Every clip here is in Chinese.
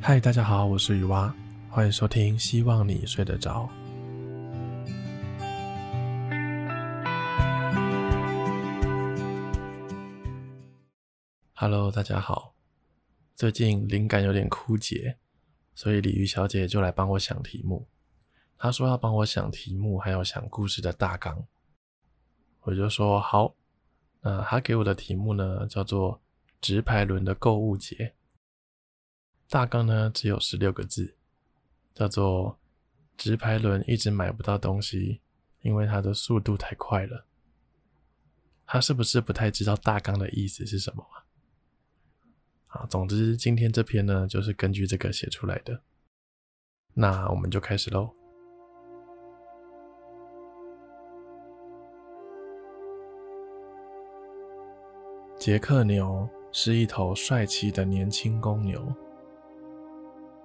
嗨，大家好，我是雨蛙，欢迎收听，希望你睡得着。Hello，大家好。最近灵感有点枯竭，所以鲤鱼小姐就来帮我想题目。她说要帮我想题目，还有想故事的大纲。我就说好。那她给我的题目呢，叫做“直排轮的购物节”。大纲呢只有十六个字，叫做“直排轮一直买不到东西，因为它的速度太快了”。他是不是不太知道大纲的意思是什么啊？好，总之今天这篇呢，就是根据这个写出来的。那我们就开始喽。杰克牛是一头帅气的年轻公牛，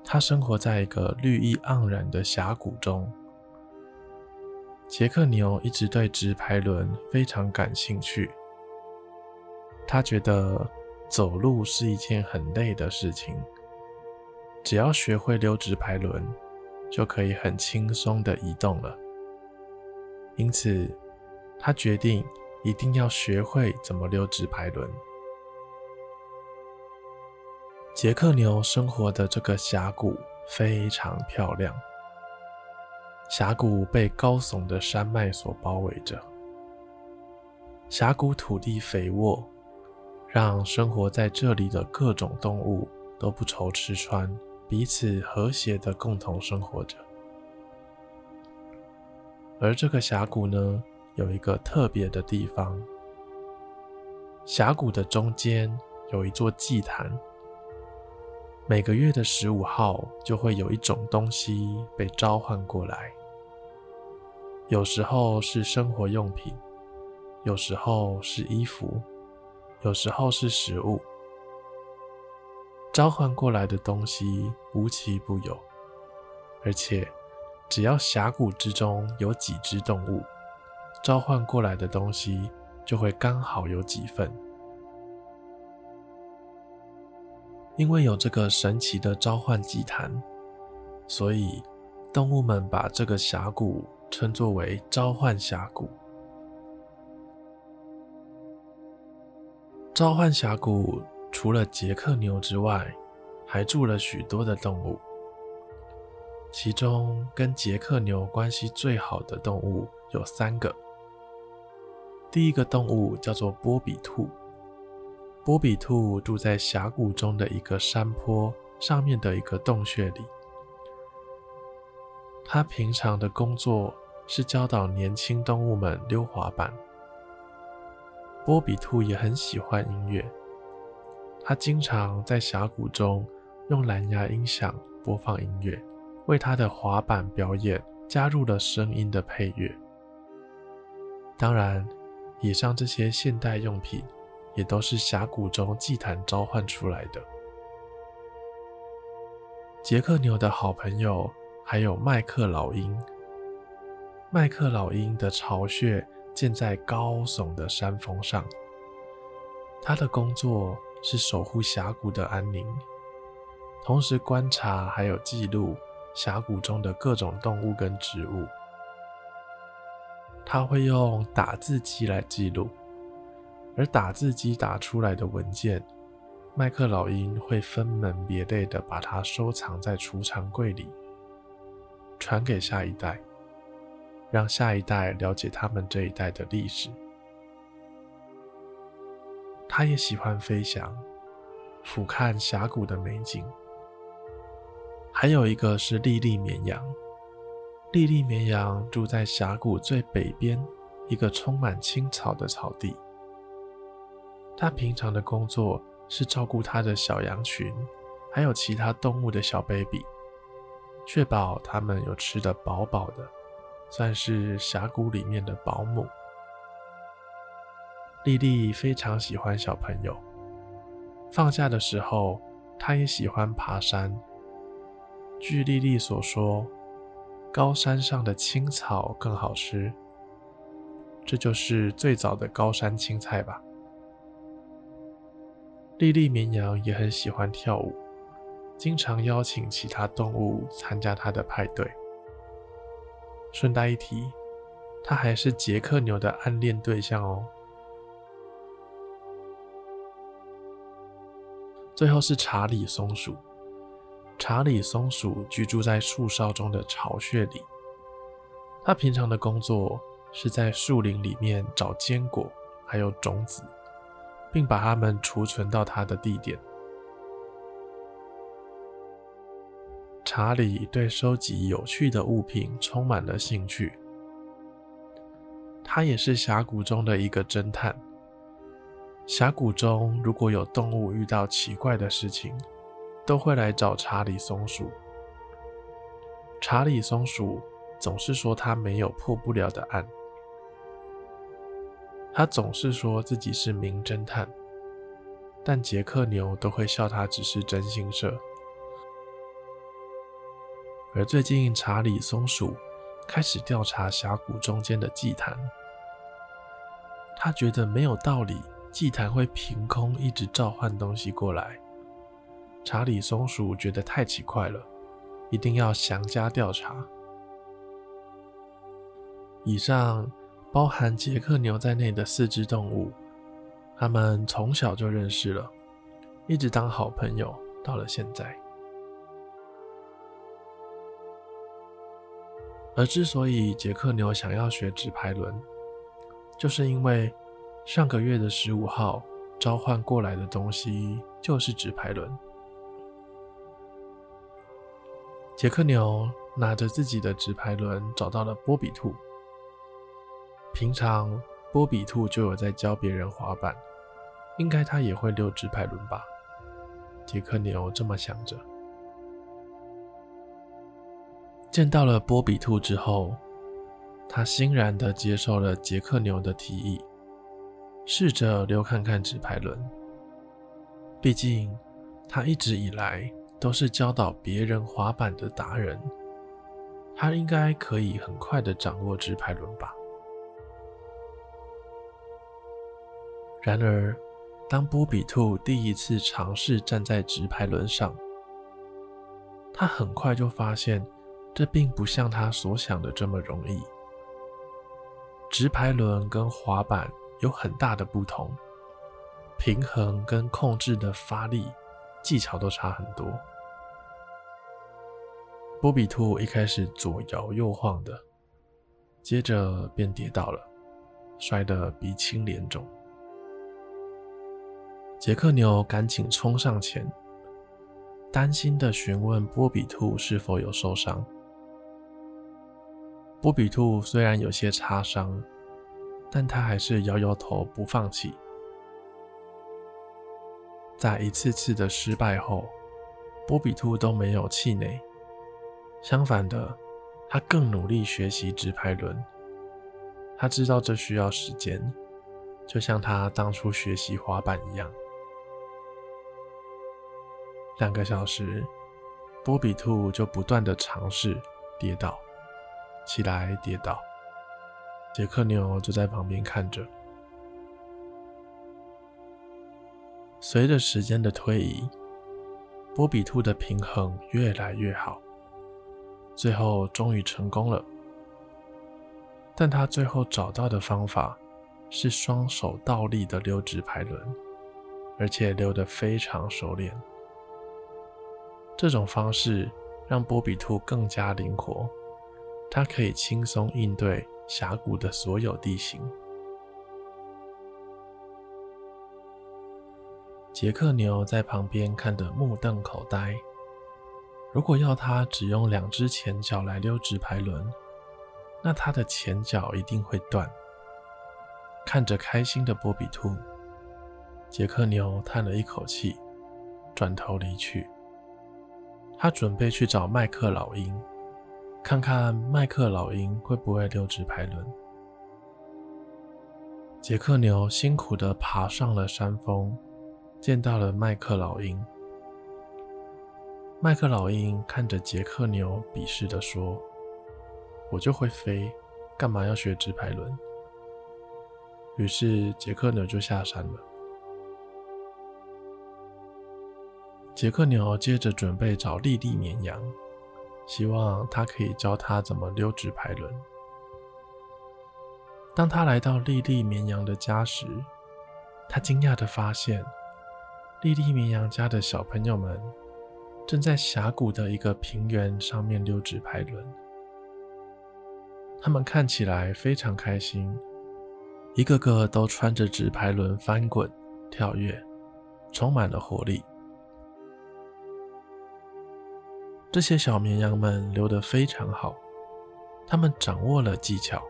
他生活在一个绿意盎然的峡谷中。杰克牛一直对直排轮非常感兴趣，他觉得。走路是一件很累的事情，只要学会溜直排轮，就可以很轻松地移动了。因此，他决定一定要学会怎么溜直排轮。杰克牛生活的这个峡谷非常漂亮，峡谷被高耸的山脉所包围着，峡谷土地肥沃。让生活在这里的各种动物都不愁吃穿，彼此和谐的共同生活着。而这个峡谷呢，有一个特别的地方。峡谷的中间有一座祭坛，每个月的十五号就会有一种东西被召唤过来。有时候是生活用品，有时候是衣服。有时候是食物，召唤过来的东西无奇不有，而且只要峡谷之中有几只动物，召唤过来的东西就会刚好有几份。因为有这个神奇的召唤祭坛，所以动物们把这个峡谷称作为召唤峡谷。召唤峡谷除了杰克牛之外，还住了许多的动物。其中跟杰克牛关系最好的动物有三个。第一个动物叫做波比兔。波比兔住在峡谷中的一个山坡上面的一个洞穴里。它平常的工作是教导年轻动物们溜滑板。波比兔也很喜欢音乐，他经常在峡谷中用蓝牙音响播放音乐，为他的滑板表演加入了声音的配乐。当然，以上这些现代用品也都是峡谷中祭坛召唤出来的。杰克牛的好朋友还有麦克老鹰，麦克老鹰的巢穴。建在高耸的山峰上，他的工作是守护峡谷的安宁，同时观察还有记录峡谷中的各种动物跟植物。他会用打字机来记录，而打字机打出来的文件，麦克老鹰会分门别类的把它收藏在储藏柜里，传给下一代。让下一代了解他们这一代的历史。他也喜欢飞翔，俯瞰峡谷的美景。还有一个是莉莉绵羊，莉莉绵羊住在峡谷最北边一个充满青草的草地。他平常的工作是照顾他的小羊群，还有其他动物的小 baby，确保他们有吃得饱饱的。算是峡谷里面的保姆。莉莉非常喜欢小朋友，放假的时候，她也喜欢爬山。据莉莉所说，高山上的青草更好吃，这就是最早的高山青菜吧。莉莉绵羊也很喜欢跳舞，经常邀请其他动物参加他的派对。顺带一提，他还是杰克牛的暗恋对象哦。最后是查理松鼠。查理松鼠居住在树梢中的巢穴里。他平常的工作是在树林里面找坚果，还有种子，并把它们储存到他的地点。查理对收集有趣的物品充满了兴趣。他也是峡谷中的一个侦探。峡谷中如果有动物遇到奇怪的事情，都会来找查理松鼠。查理松鼠总是说他没有破不了的案，他总是说自己是名侦探，但杰克牛都会笑他只是真心社。而最近，查理松鼠开始调查峡谷中间的祭坛，他觉得没有道理，祭坛会凭空一直召唤东西过来。查理松鼠觉得太奇怪了，一定要详加调查。以上包含杰克牛在内的四只动物，他们从小就认识了，一直当好朋友，到了现在。而之所以杰克牛想要学直排轮，就是因为上个月的十五号召唤过来的东西就是直排轮。杰克牛拿着自己的直排轮找到了波比兔。平常波比兔就有在教别人滑板，应该他也会溜直排轮吧？杰克牛这么想着。见到了波比兔之后，他欣然地接受了杰克牛的提议，试着溜看看直排轮。毕竟他一直以来。都是教导别人滑板的达人，他应该可以很快的掌握直排轮吧。然而，当波比兔第一次尝试站在直排轮上，他很快就发现这并不像他所想的这么容易。直排轮跟滑板有很大的不同，平衡跟控制的发力技巧都差很多。波比兔一开始左摇右晃的，接着便跌倒了，摔得鼻青脸肿。杰克牛赶紧冲上前，担心地询问波比兔是否有受伤。波比兔虽然有些擦伤，但他还是摇摇头不放弃。在一次次的失败后，波比兔都没有气馁。相反的，他更努力学习直排轮。他知道这需要时间，就像他当初学习滑板一样。两个小时，波比兔就不断的尝试跌倒，起来跌倒。杰克牛就在旁边看着。随着时间的推移，波比兔的平衡越来越好。最后终于成功了，但他最后找到的方法是双手倒立的溜直排轮，而且溜得非常熟练。这种方式让波比兔更加灵活，它可以轻松应对峡谷的所有地形。杰克牛在旁边看得目瞪口呆。如果要他只用两只前脚来溜直排轮，那他的前脚一定会断。看着开心的波比兔，杰克牛叹了一口气，转头离去。他准备去找麦克老鹰，看看麦克老鹰会不会溜直排轮。杰克牛辛苦地爬上了山峰，见到了麦克老鹰。麦克老鹰看着杰克牛，鄙视地说：“我就会飞，干嘛要学直排轮？”于是杰克牛就下山了。杰克牛接着准备找莉莉绵羊，希望他可以教他怎么溜直排轮。当他来到莉莉绵羊的家时，他惊讶地发现，莉莉绵羊家的小朋友们正在峡谷的一个平原上面溜直排轮。他们看起来非常开心，一个个都穿着直排轮翻滚、跳跃，充满了活力。这些小绵羊们溜得非常好，他们掌握了技巧。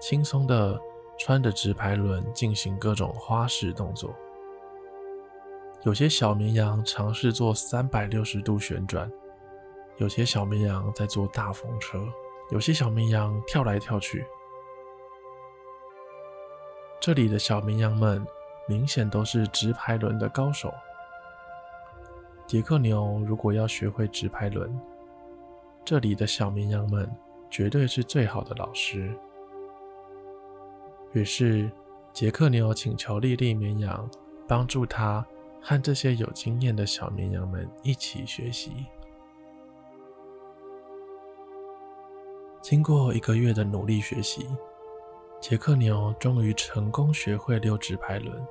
轻松地穿着直排轮进行各种花式动作。有些小绵羊尝试做三百六十度旋转，有些小绵羊在做大风车，有些小绵羊跳来跳去。这里的小绵羊们明显都是直排轮的高手。杰克牛如果要学会直排轮，这里的小绵羊们绝对是最好的老师。于是，杰克牛请求莉莉绵羊帮助他和这些有经验的小绵羊们一起学习。经过一个月的努力学习，杰克牛终于成功学会溜直排轮。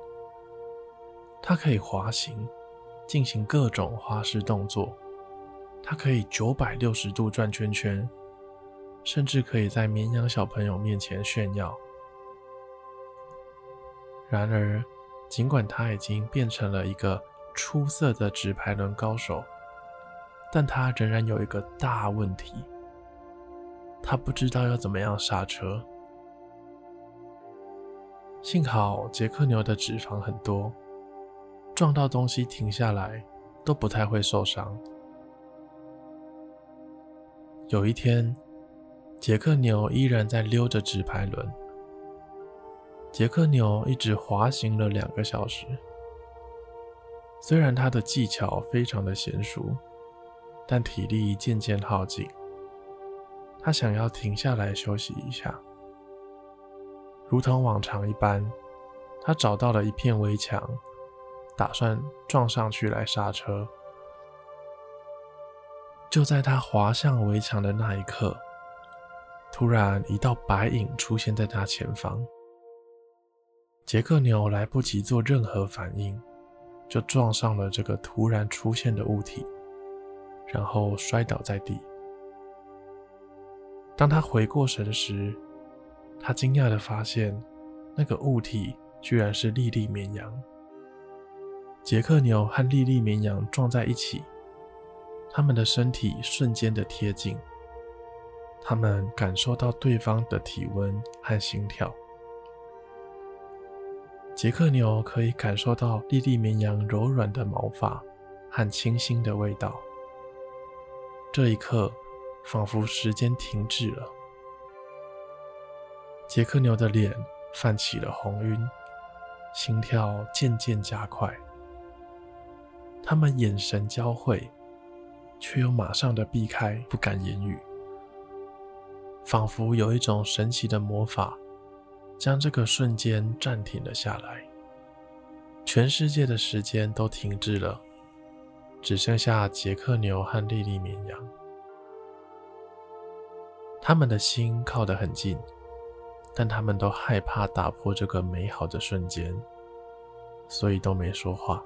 它可以滑行，进行各种花式动作。它可以九百六十度转圈圈，甚至可以在绵羊小朋友面前炫耀。然而，尽管他已经变成了一个出色的直排轮高手，但他仍然有一个大问题：他不知道要怎么样刹车。幸好杰克牛的脂肪很多，撞到东西停下来都不太会受伤。有一天，杰克牛依然在溜着直排轮。杰克牛一直滑行了两个小时，虽然他的技巧非常的娴熟，但体力渐渐耗尽。他想要停下来休息一下，如同往常一般，他找到了一片围墙，打算撞上去来刹车。就在他滑向围墙的那一刻，突然一道白影出现在他前方。杰克牛来不及做任何反应，就撞上了这个突然出现的物体，然后摔倒在地。当他回过神时，他惊讶地发现，那个物体居然是莉莉绵羊。杰克牛和莉莉绵羊撞在一起，他们的身体瞬间的贴近，他们感受到对方的体温和心跳。杰克牛可以感受到莉莉绵羊柔软的毛发和清新的味道。这一刻，仿佛时间停滞了。杰克牛的脸泛起了红晕，心跳渐渐加快。他们眼神交汇，却又马上的避开，不敢言语，仿佛有一种神奇的魔法。将这个瞬间暂停了下来，全世界的时间都停滞了，只剩下杰克牛和莉莉绵羊。他们的心靠得很近，但他们都害怕打破这个美好的瞬间，所以都没说话。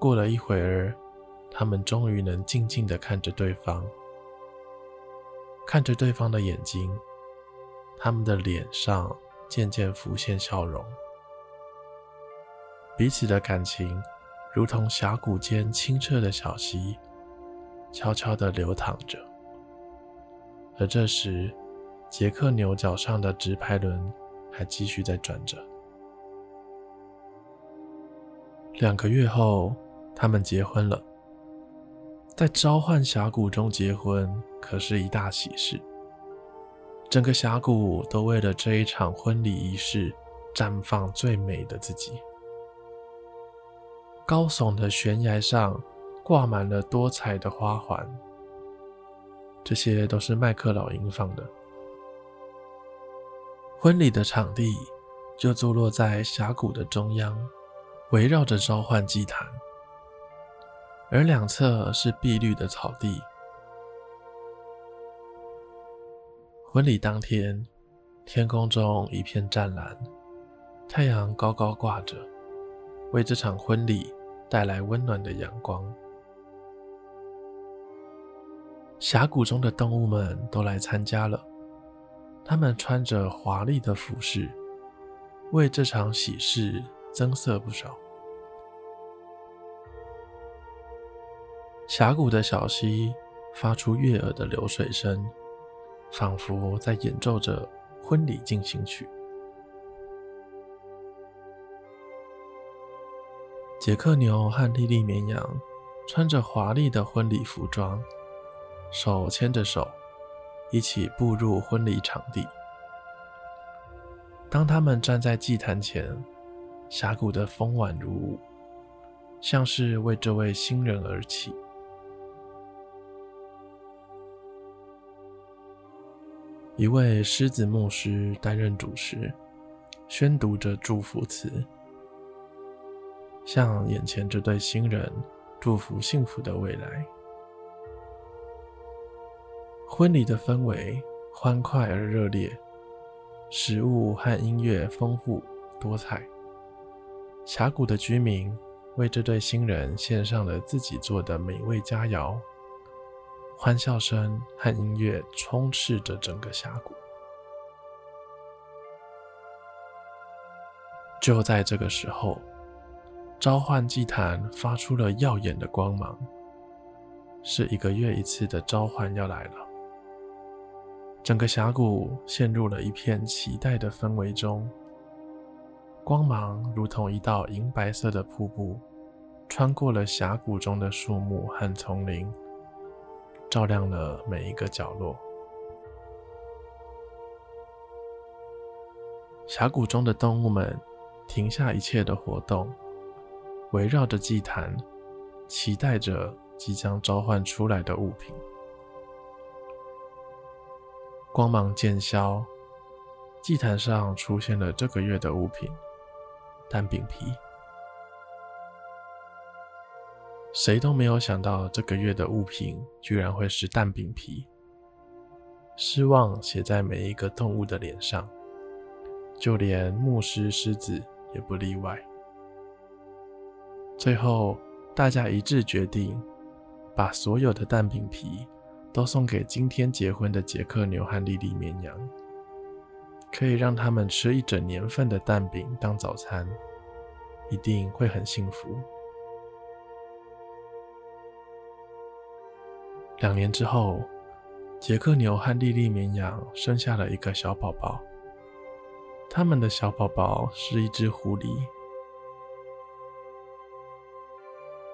过了一会儿，他们终于能静静地看着对方，看着对方的眼睛。他们的脸上渐渐浮现笑容，彼此的感情如同峡谷间清澈的小溪，悄悄地流淌着。而这时，杰克牛角上的直排轮还继续在转着。两个月后，他们结婚了。在召唤峡谷中结婚，可是一大喜事。整个峡谷都为了这一场婚礼仪式绽放最美的自己。高耸的悬崖上挂满了多彩的花环，这些都是麦克老鹰放的。婚礼的场地就坐落在峡谷的中央，围绕着召唤祭坛，而两侧是碧绿的草地。婚礼当天，天空中一片湛蓝，太阳高高挂着，为这场婚礼带来温暖的阳光。峡谷中的动物们都来参加了，他们穿着华丽的服饰，为这场喜事增色不少。峡谷的小溪发出悦耳的流水声，仿佛在演奏着婚礼进行曲。杰克牛和莉莉绵羊穿着华丽的婚礼服装。手牵着手，一起步入婚礼场地。当他们站在祭坛前，峡谷的风宛如舞，像是为这位新人而起。一位狮子牧师担任主持，宣读着祝福词，向眼前这对新人祝福幸福的未来。婚礼的氛围欢快而热烈，食物和音乐丰富多彩。峡谷的居民为这对新人献上了自己做的美味佳肴，欢笑声和音乐充斥着整个峡谷。就在这个时候，召唤祭坛发出了耀眼的光芒，是一个月一次的召唤要来了。整个峡谷陷入了一片期待的氛围中，光芒如同一道银白色的瀑布，穿过了峡谷中的树木和丛林，照亮了每一个角落。峡谷中的动物们停下一切的活动，围绕着祭坛，期待着即将召唤出来的物品。光芒渐消，祭坛上出现了这个月的物品——蛋饼皮。谁都没有想到这个月的物品居然会是蛋饼皮。失望写在每一个动物的脸上，就连牧师狮子也不例外。最后，大家一致决定，把所有的蛋饼皮。都送给今天结婚的杰克牛和莉莉绵羊，可以让他们吃一整年份的蛋饼当早餐，一定会很幸福。两年之后，杰克牛和莉莉绵羊生下了一个小宝宝，他们的小宝宝是一只狐狸，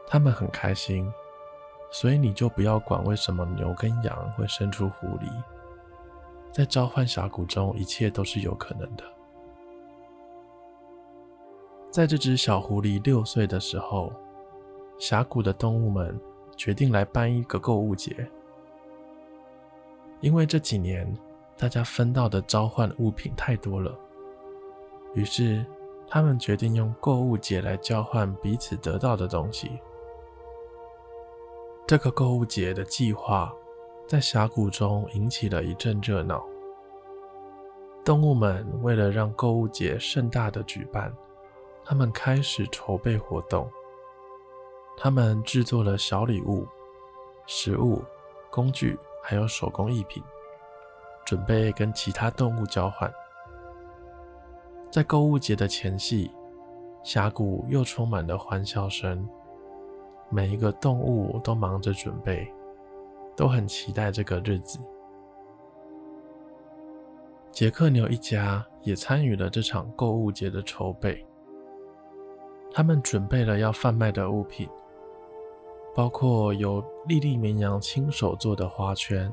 他们很开心。所以你就不要管为什么牛跟羊会生出狐狸，在召唤峡谷中，一切都是有可能的。在这只小狐狸六岁的时候，峡谷的动物们决定来办一个购物节，因为这几年大家分到的召唤物品太多了，于是他们决定用购物节来交换彼此得到的东西。这个购物节的计划在峡谷中引起了一阵热闹。动物们为了让购物节盛大的举办，他们开始筹备活动。他们制作了小礼物、食物、工具，还有手工艺品，准备跟其他动物交换。在购物节的前夕，峡谷又充满了欢笑声。每一个动物都忙着准备，都很期待这个日子。杰克牛一家也参与了这场购物节的筹备。他们准备了要贩卖的物品，包括由莉莉绵羊亲手做的花圈、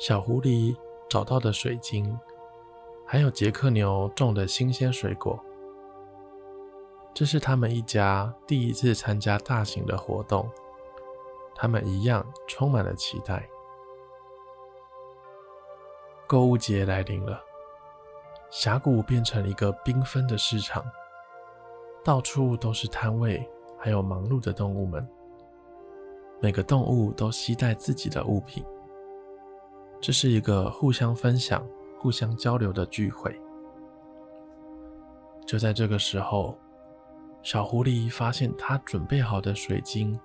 小狐狸找到的水晶，还有杰克牛种的新鲜水果。这是他们一家第一次参加大型的活动，他们一样充满了期待。购物节来临了，峡谷变成一个缤纷的市场，到处都是摊位，还有忙碌的动物们。每个动物都携带自己的物品。这是一个互相分享、互相交流的聚会。就在这个时候，小狐狸发现他准备好的水晶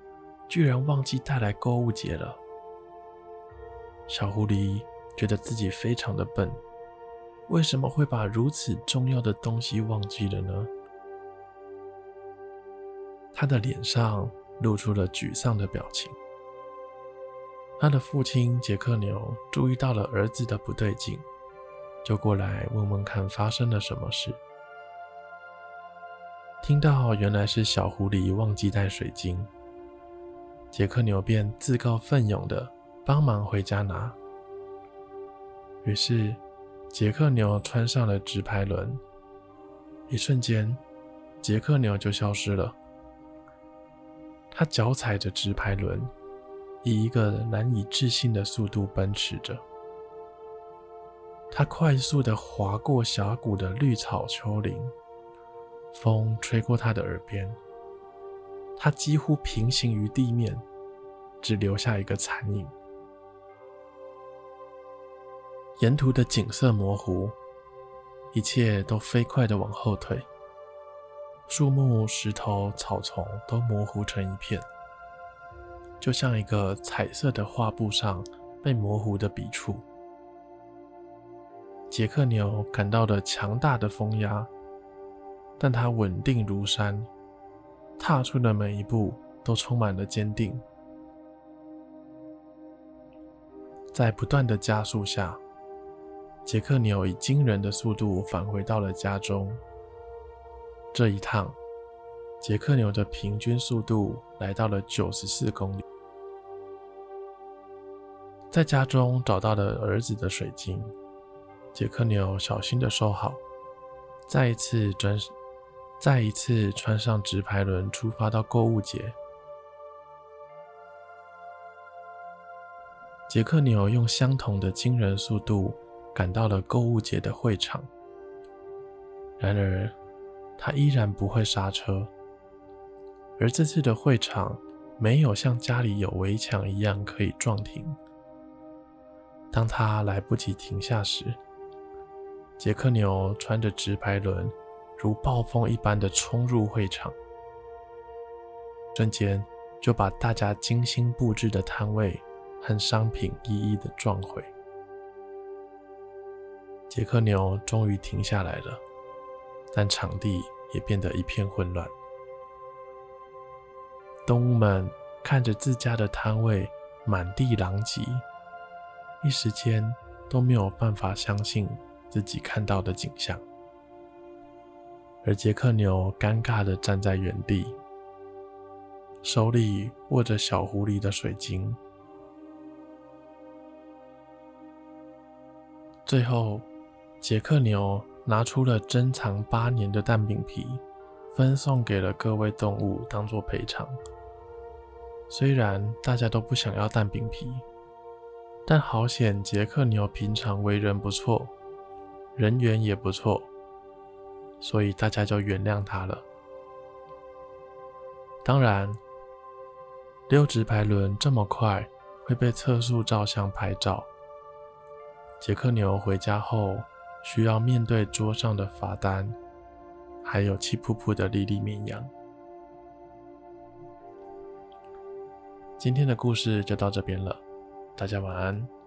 居然忘记带来购物节了。小狐狸觉得自己非常的笨，为什么会把如此重要的东西忘记了呢？他的脸上露出了沮丧的表情。他的父亲杰克牛注意到了儿子的不对劲，就过来问问看发生了什么事。听到原来是小狐狸忘记带水晶，杰克牛便自告奋勇的帮忙回家拿。于是，杰克牛穿上了直排轮，一瞬间，杰克牛就消失了。他脚踩着直排轮。以一个难以置信的速度奔驰着，他快速地划过峡谷的绿草丘陵，风吹过他的耳边，他几乎平行于地面，只留下一个残影。沿途的景色模糊，一切都飞快地往后退，树木、石头、草丛都模糊成一片。就像一个彩色的画布上被模糊的笔触。杰克牛感到了强大的风压，但它稳定如山，踏出的每一步都充满了坚定。在不断的加速下，杰克牛以惊人的速度返回到了家中。这一趟，杰克牛的平均速度来到了九十四公里。在家中找到了儿子的水晶，杰克牛小心的收好，再一次转，再一次穿上直排轮出发到购物节。杰克牛用相同的惊人速度赶到了购物节的会场，然而他依然不会刹车，而这次的会场没有像家里有围墙一样可以撞停。当他来不及停下时，杰克牛穿着直排轮，如暴风一般的冲入会场，瞬间就把大家精心布置的摊位和商品一一的撞毁。杰克牛终于停下来了，但场地也变得一片混乱。动物们看着自家的摊位满地狼藉。一时间都没有办法相信自己看到的景象，而杰克牛尴尬地站在原地，手里握着小狐狸的水晶。最后，杰克牛拿出了珍藏八年的蛋饼皮，分送给了各位动物当做赔偿。虽然大家都不想要蛋饼皮。但好险，杰克牛平常为人不错，人缘也不错，所以大家就原谅他了。当然，溜直排轮这么快会被测速照相拍照。杰克牛回家后需要面对桌上的罚单，还有气噗噗的莉莉绵羊。今天的故事就到这边了。大家晚安。